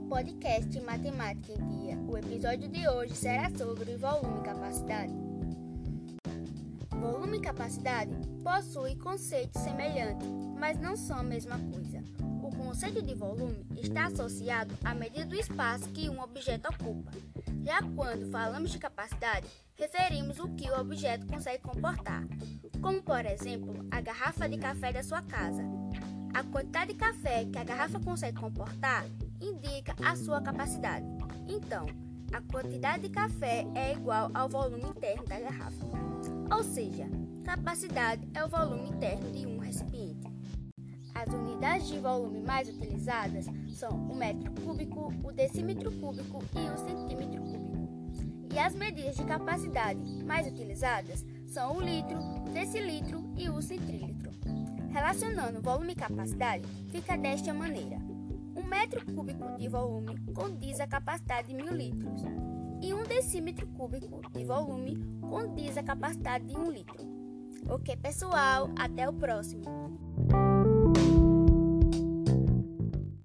podcast Matemática em Dia. O episódio de hoje será sobre volume e capacidade. Volume e capacidade possuem conceitos semelhantes, mas não são a mesma coisa. O conceito de volume está associado à medida do espaço que um objeto ocupa. Já quando falamos de capacidade, referimos o que o objeto consegue comportar, como por exemplo a garrafa de café da sua casa. A quantidade de café que a garrafa consegue comportar indica a sua capacidade. Então, a quantidade de café é igual ao volume interno da garrafa. Ou seja, capacidade é o volume interno de um recipiente. As unidades de volume mais utilizadas são o metro cúbico, o decímetro cúbico e o centímetro cúbico. E as medidas de capacidade mais utilizadas são o litro, o decilitro e o centílitro. Relacionando volume e capacidade, fica desta maneira: um metro cúbico de volume condiz a capacidade de mil litros, e um decímetro cúbico de volume condiz a capacidade de um litro. Ok, pessoal? Até o próximo!